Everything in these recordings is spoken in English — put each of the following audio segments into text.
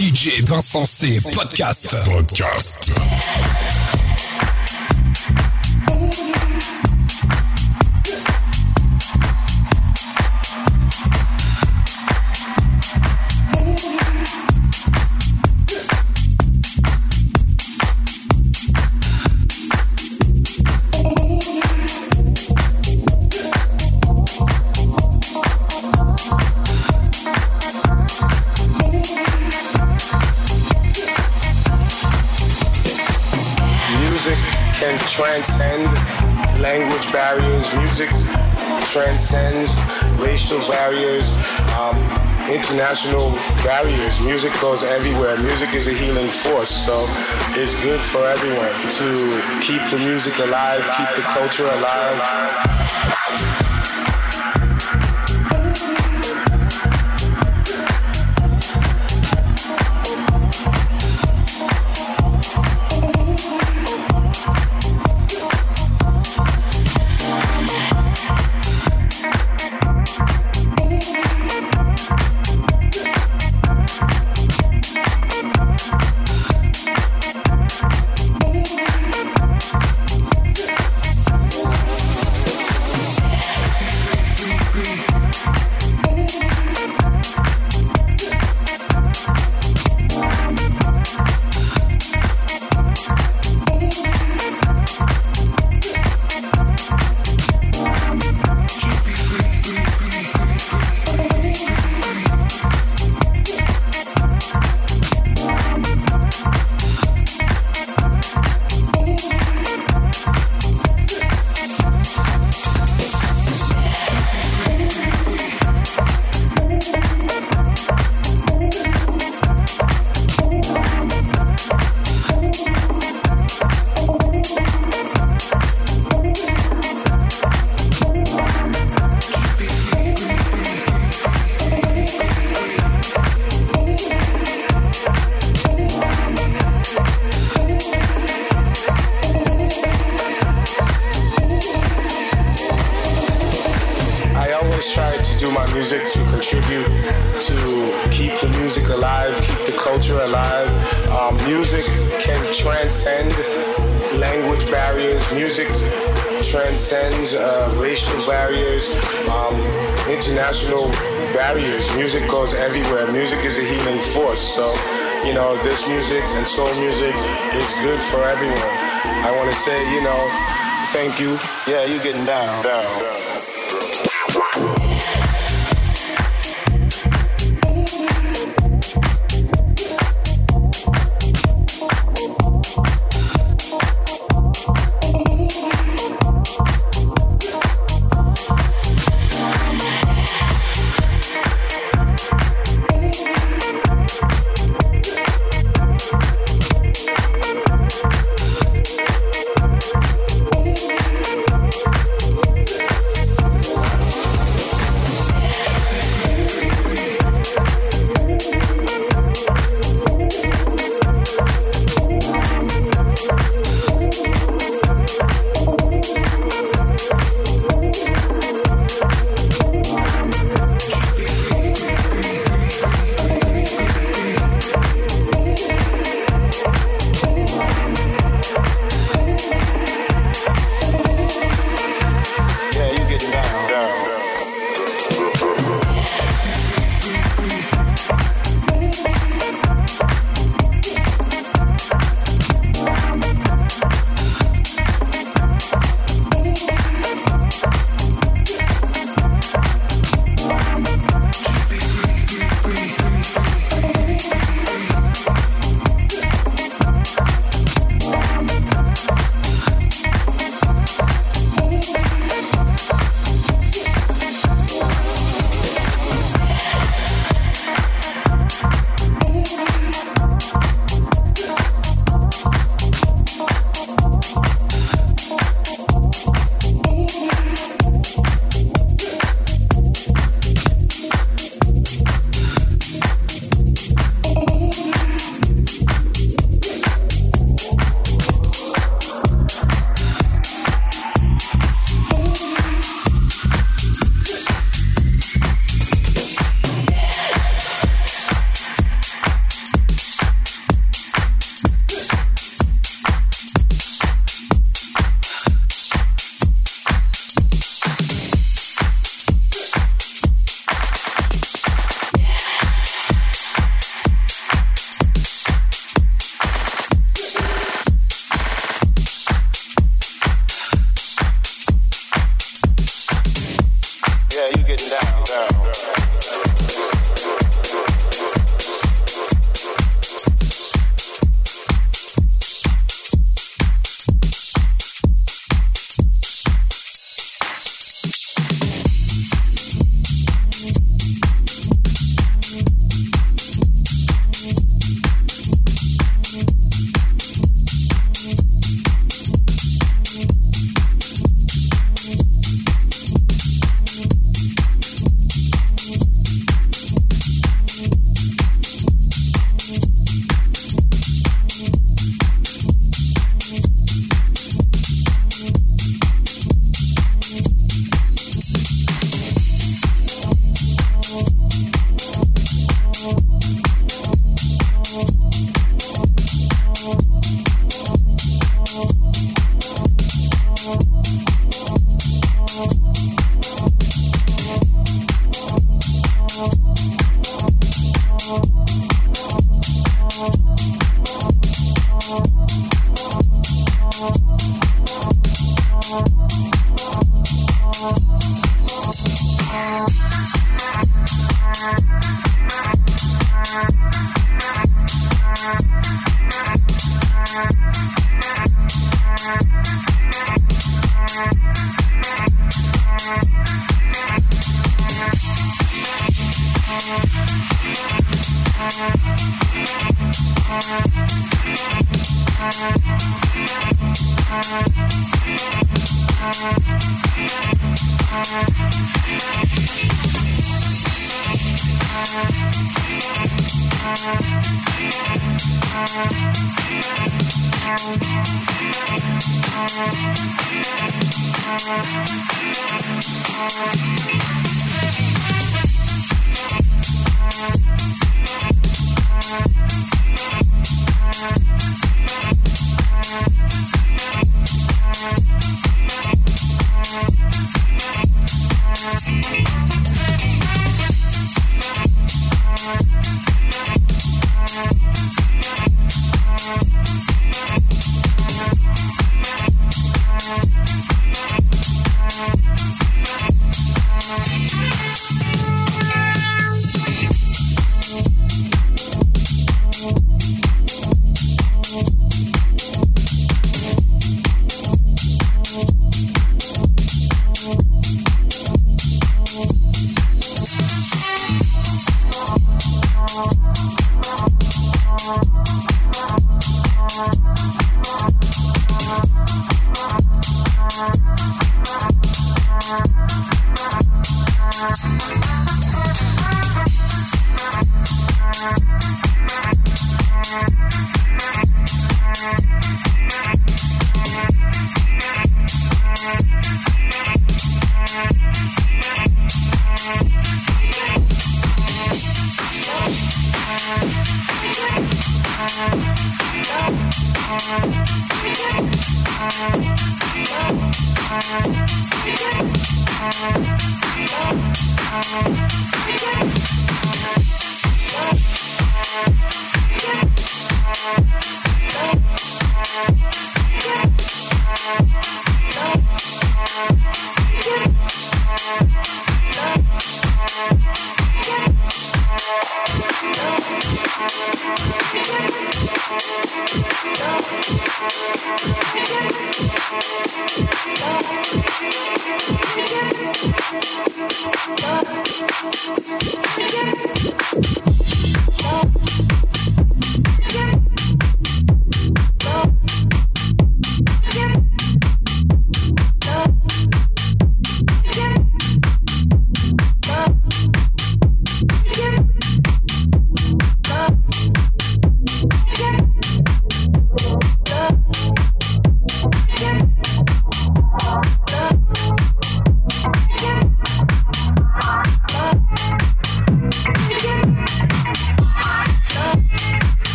DJ Vincent. Podcast. Podcast. Racial barriers, um, international barriers. Music goes everywhere. Music is a healing force, so it's good for everyone to keep the music alive, keep the culture alive.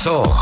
DJ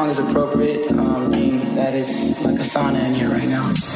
song is appropriate, um, being that it's like a sauna in here right now.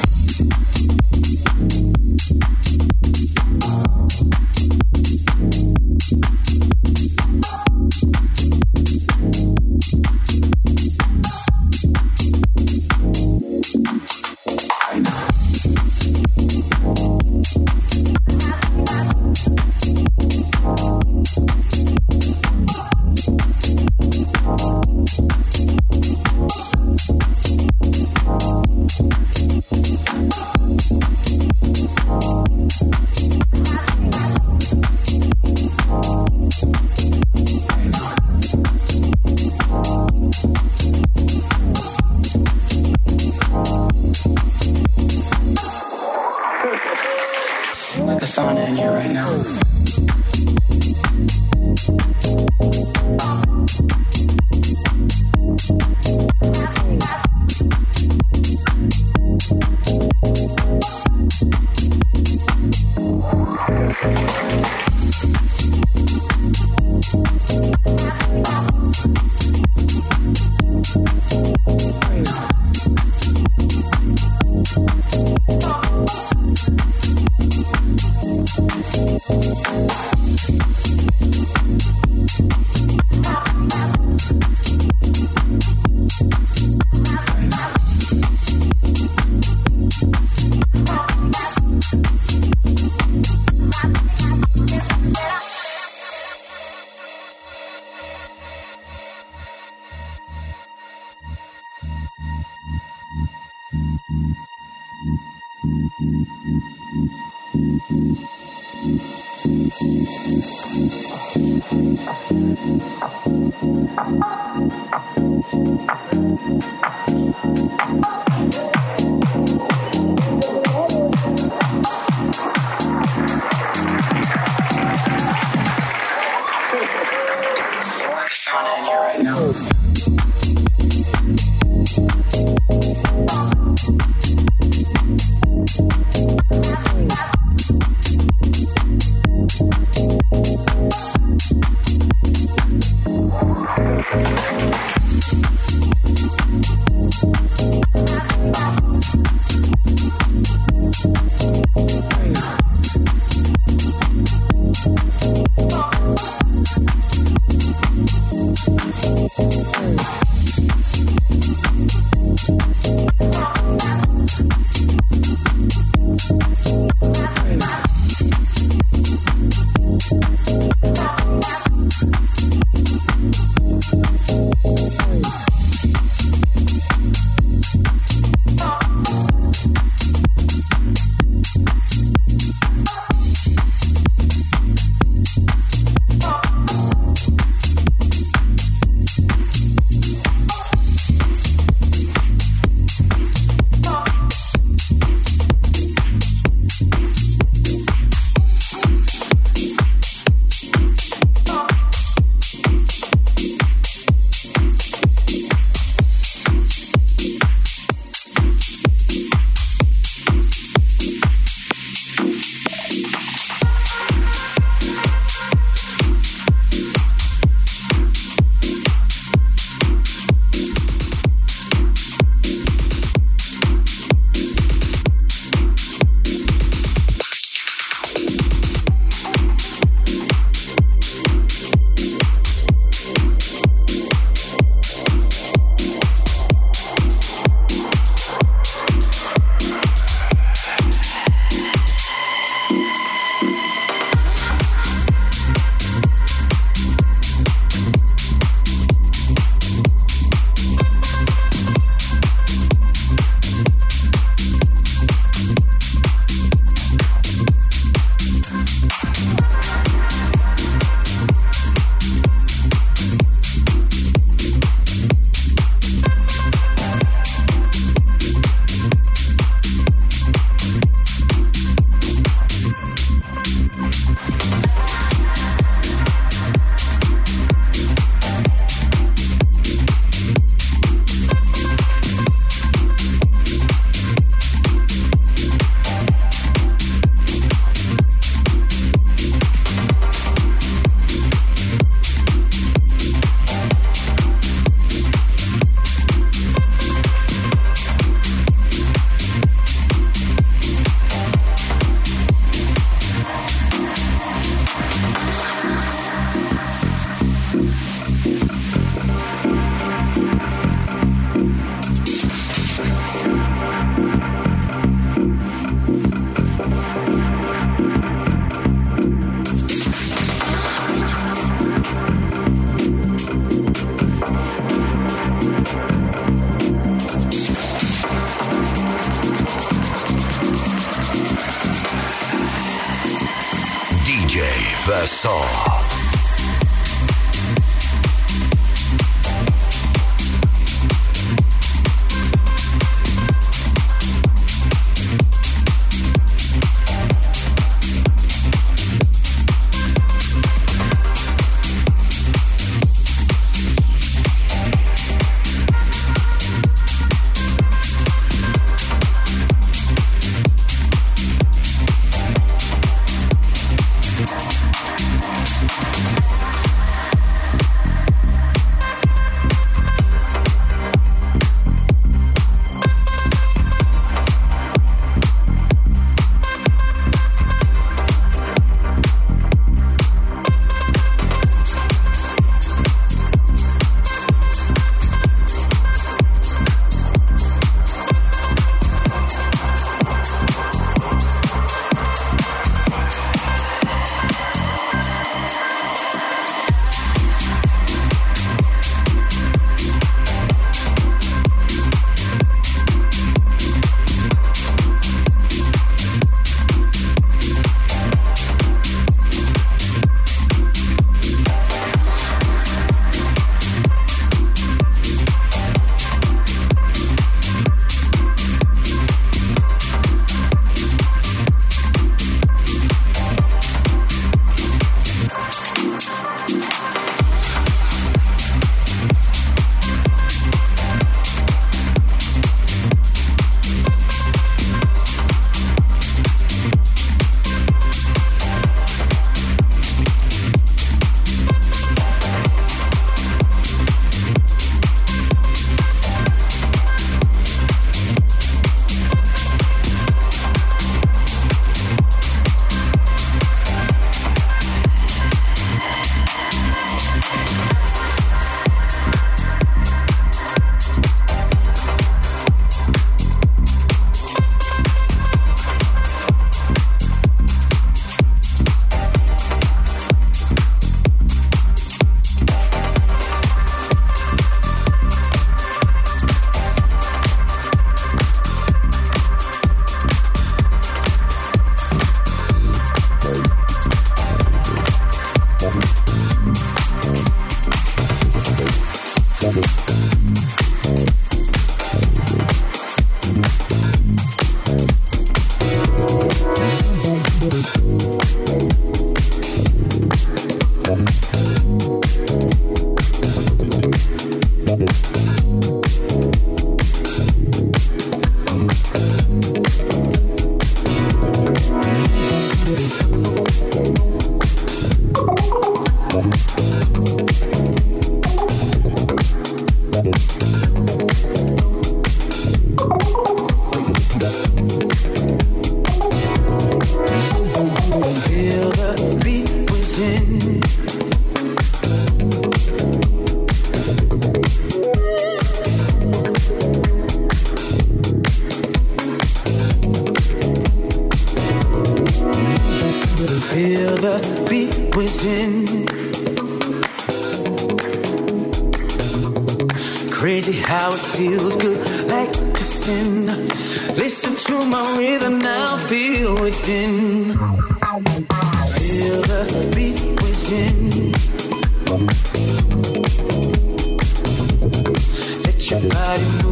Thank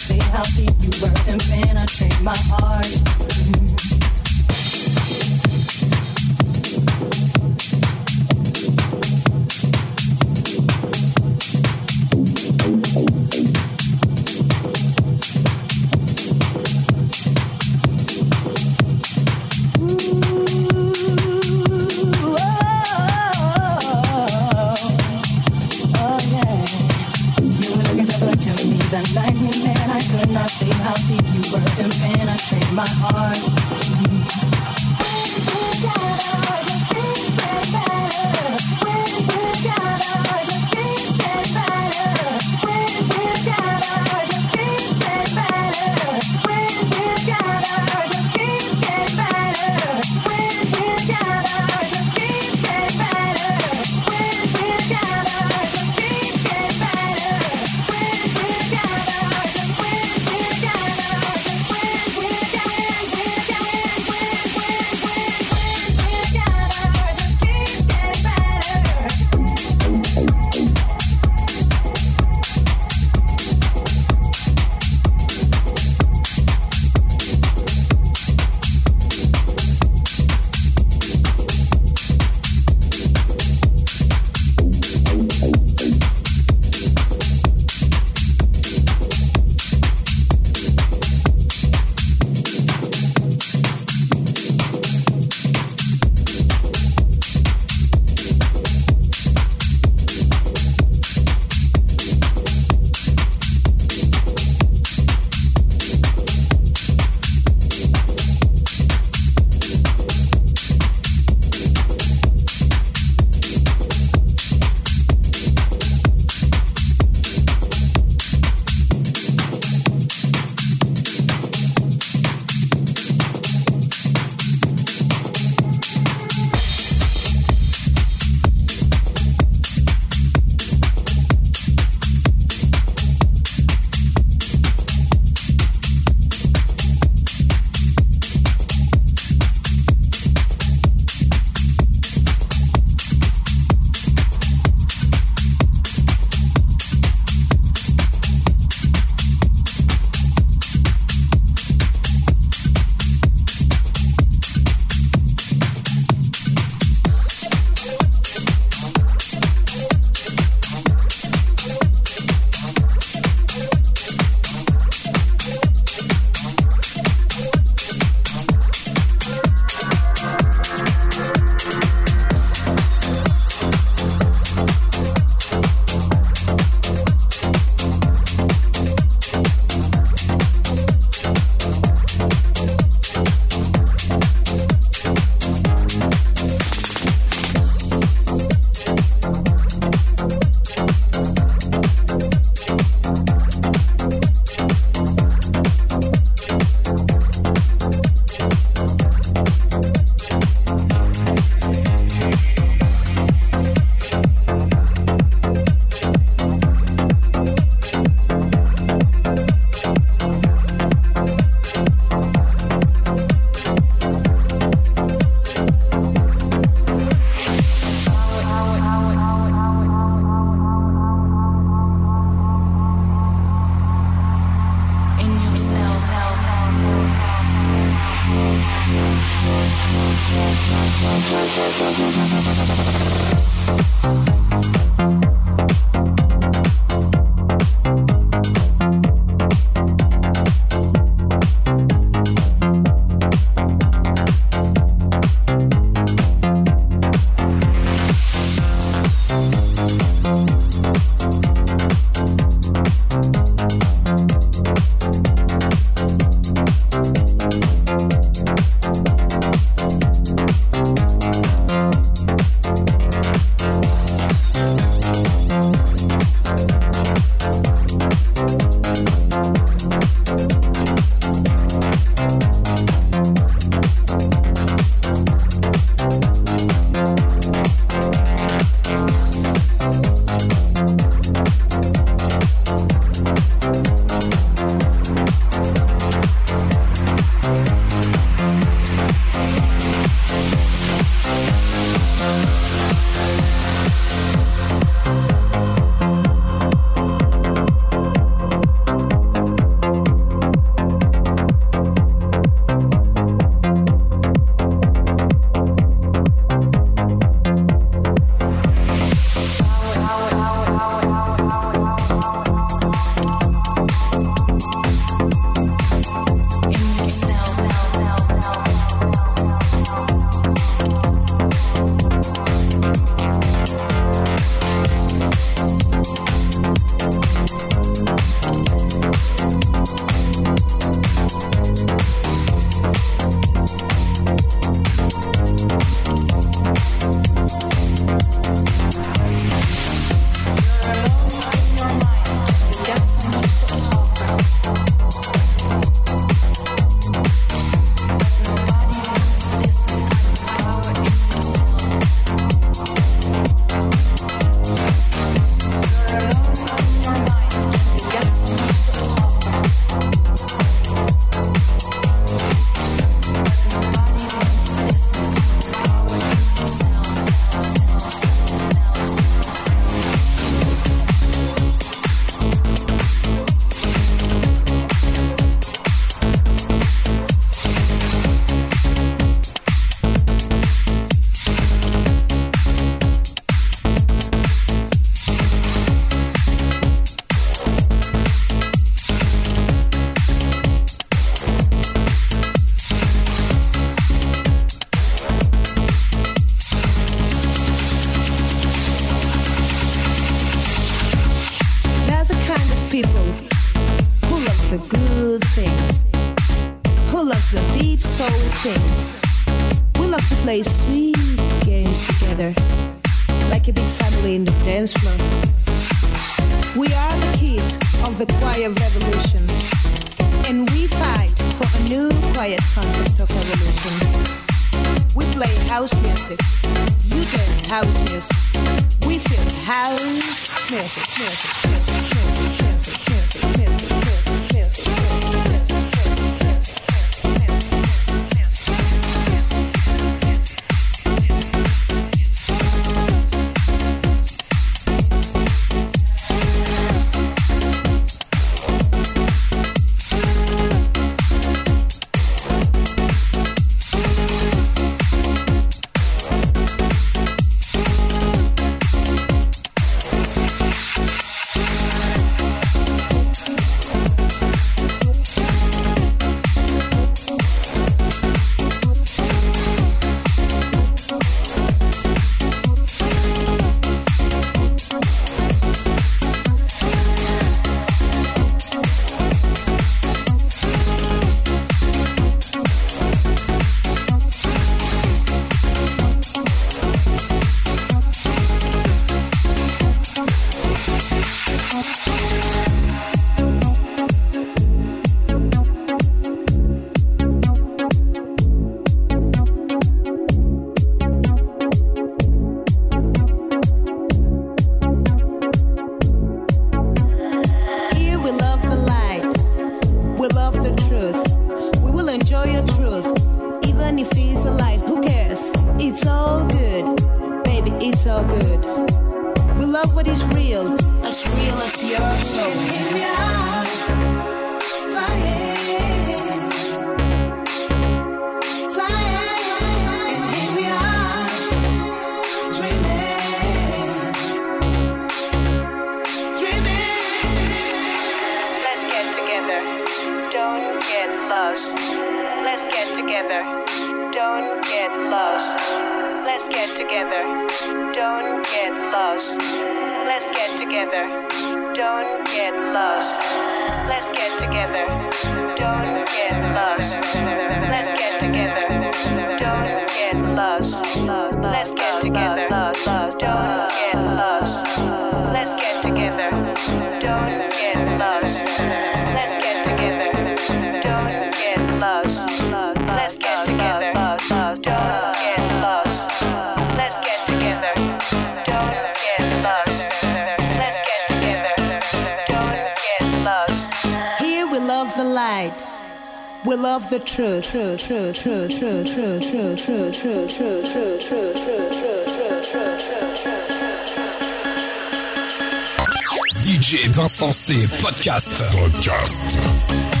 DJ Vincent C. Podcast. Podcast.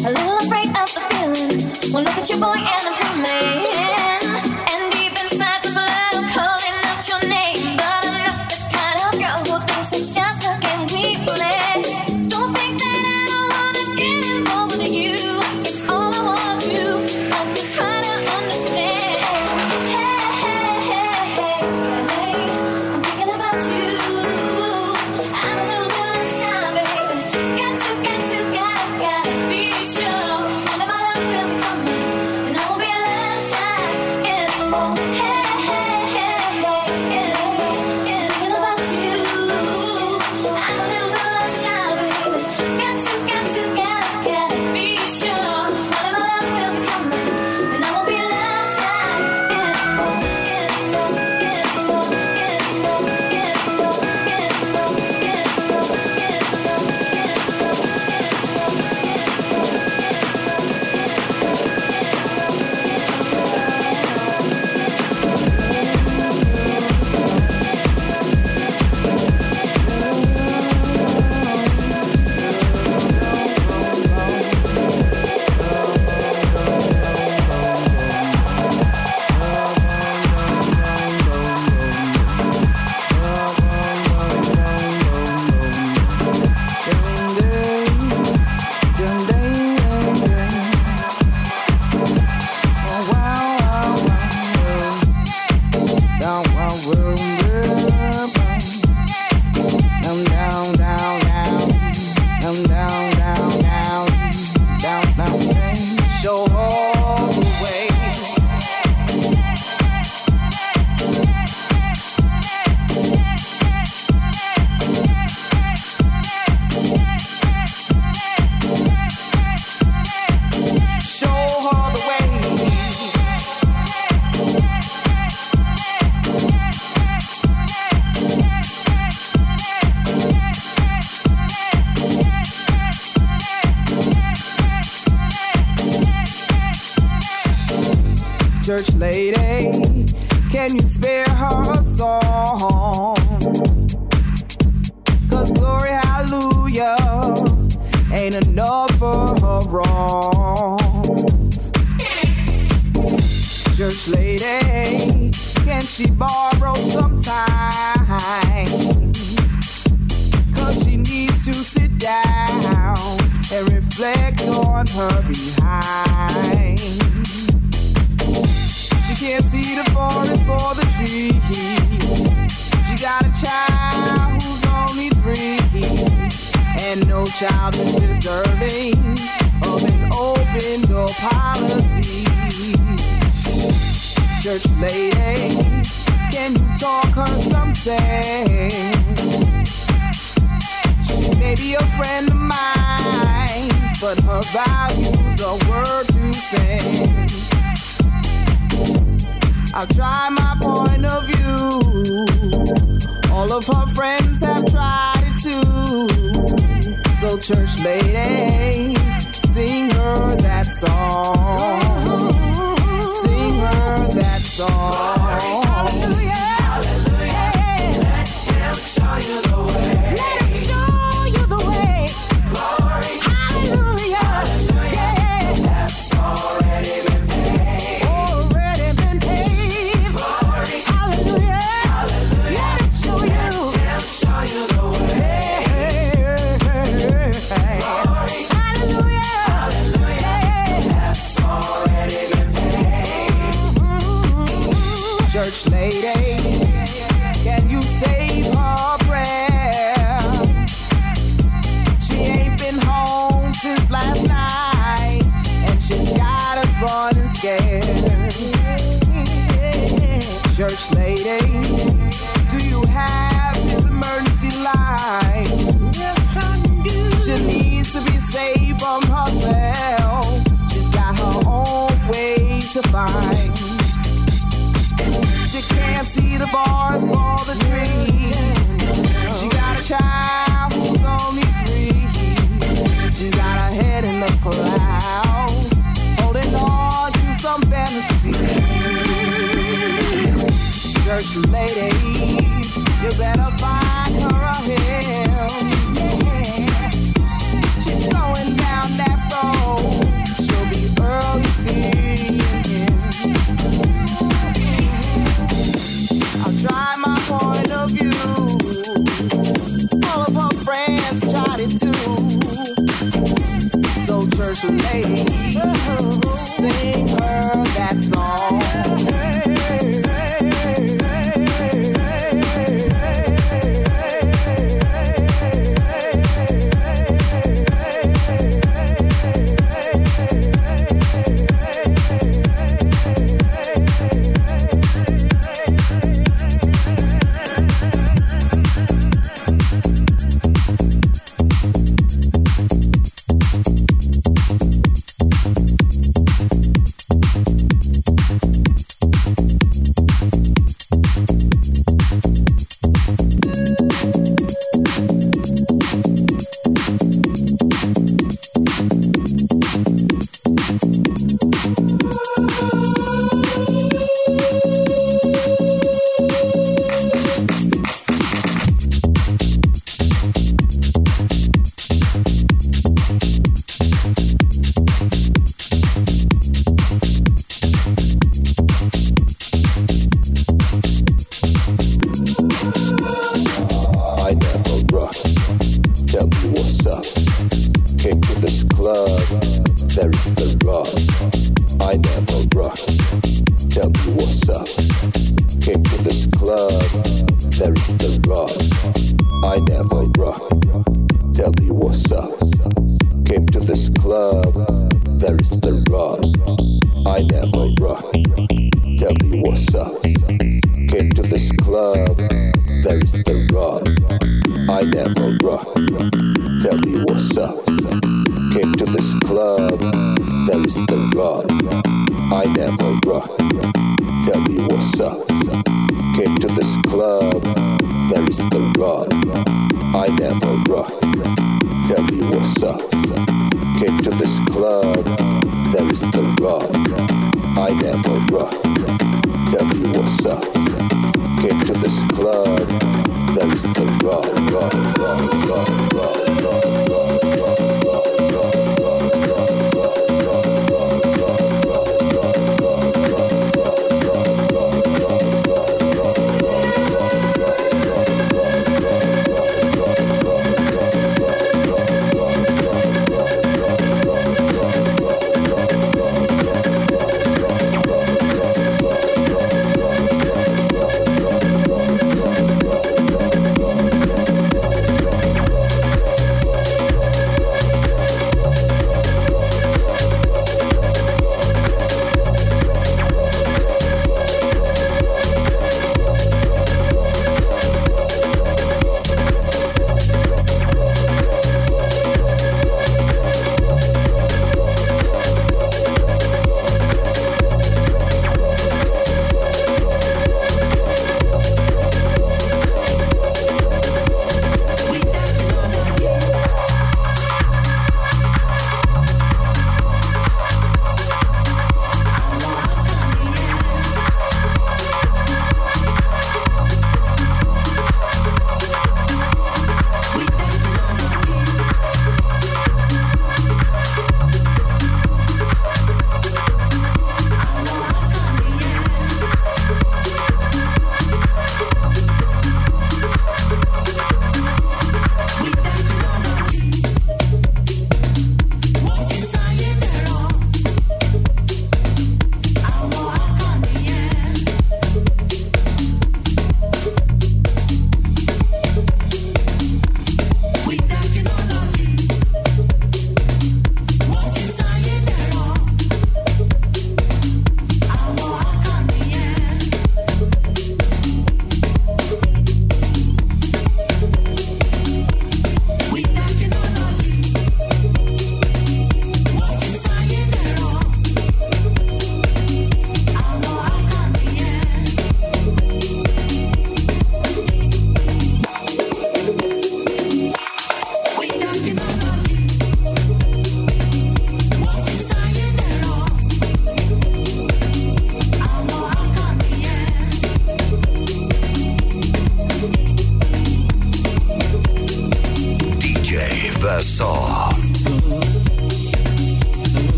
Can you spare her a song?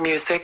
Music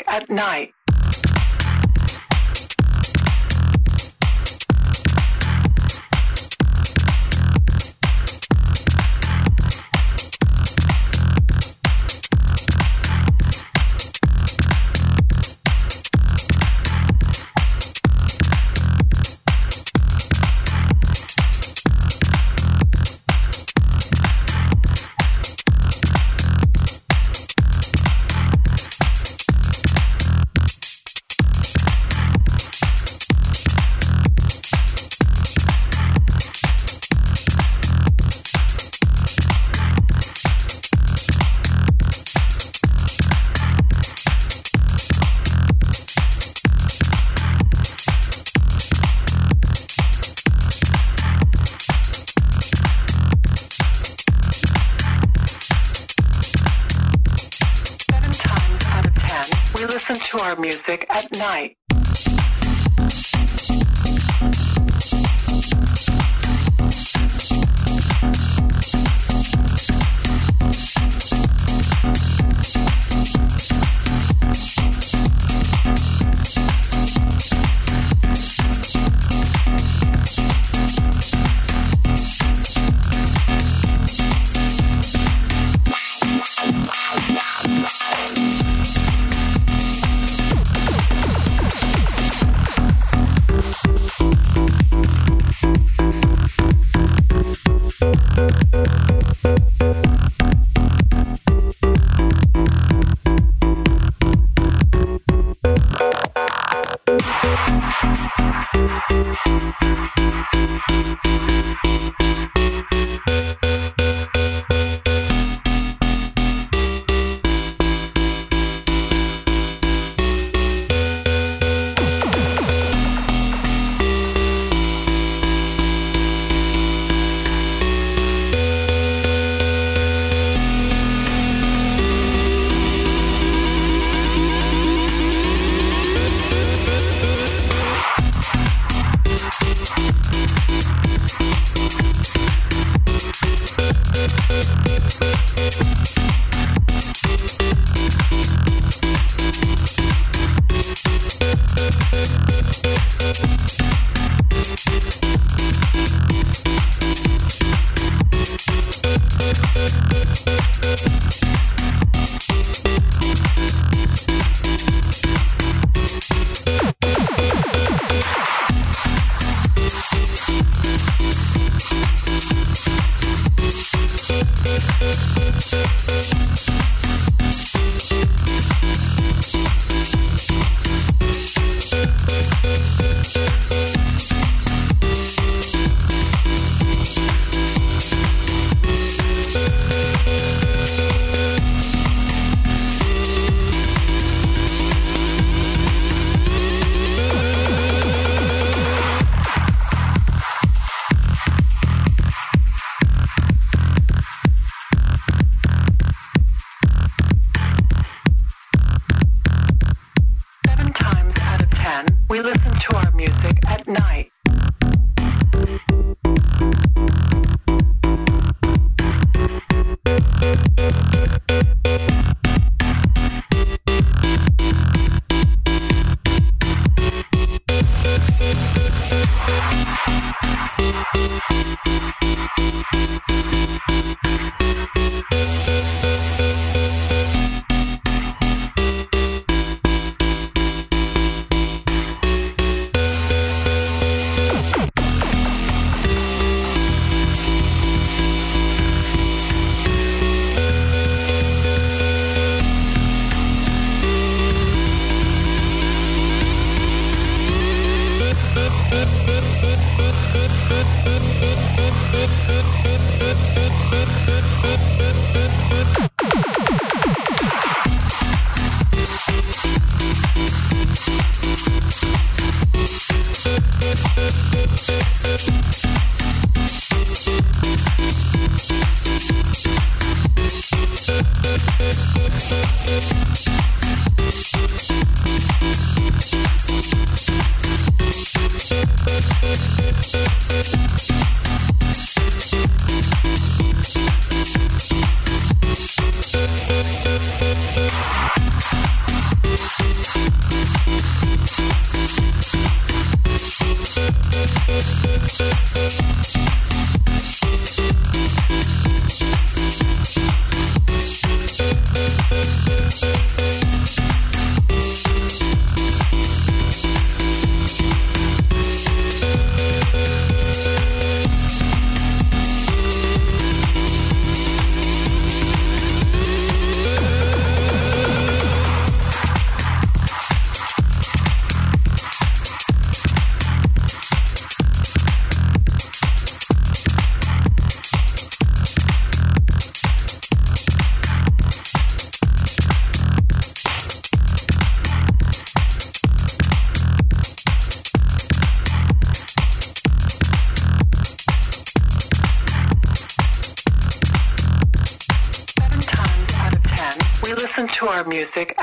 music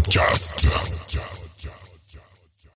Podcast.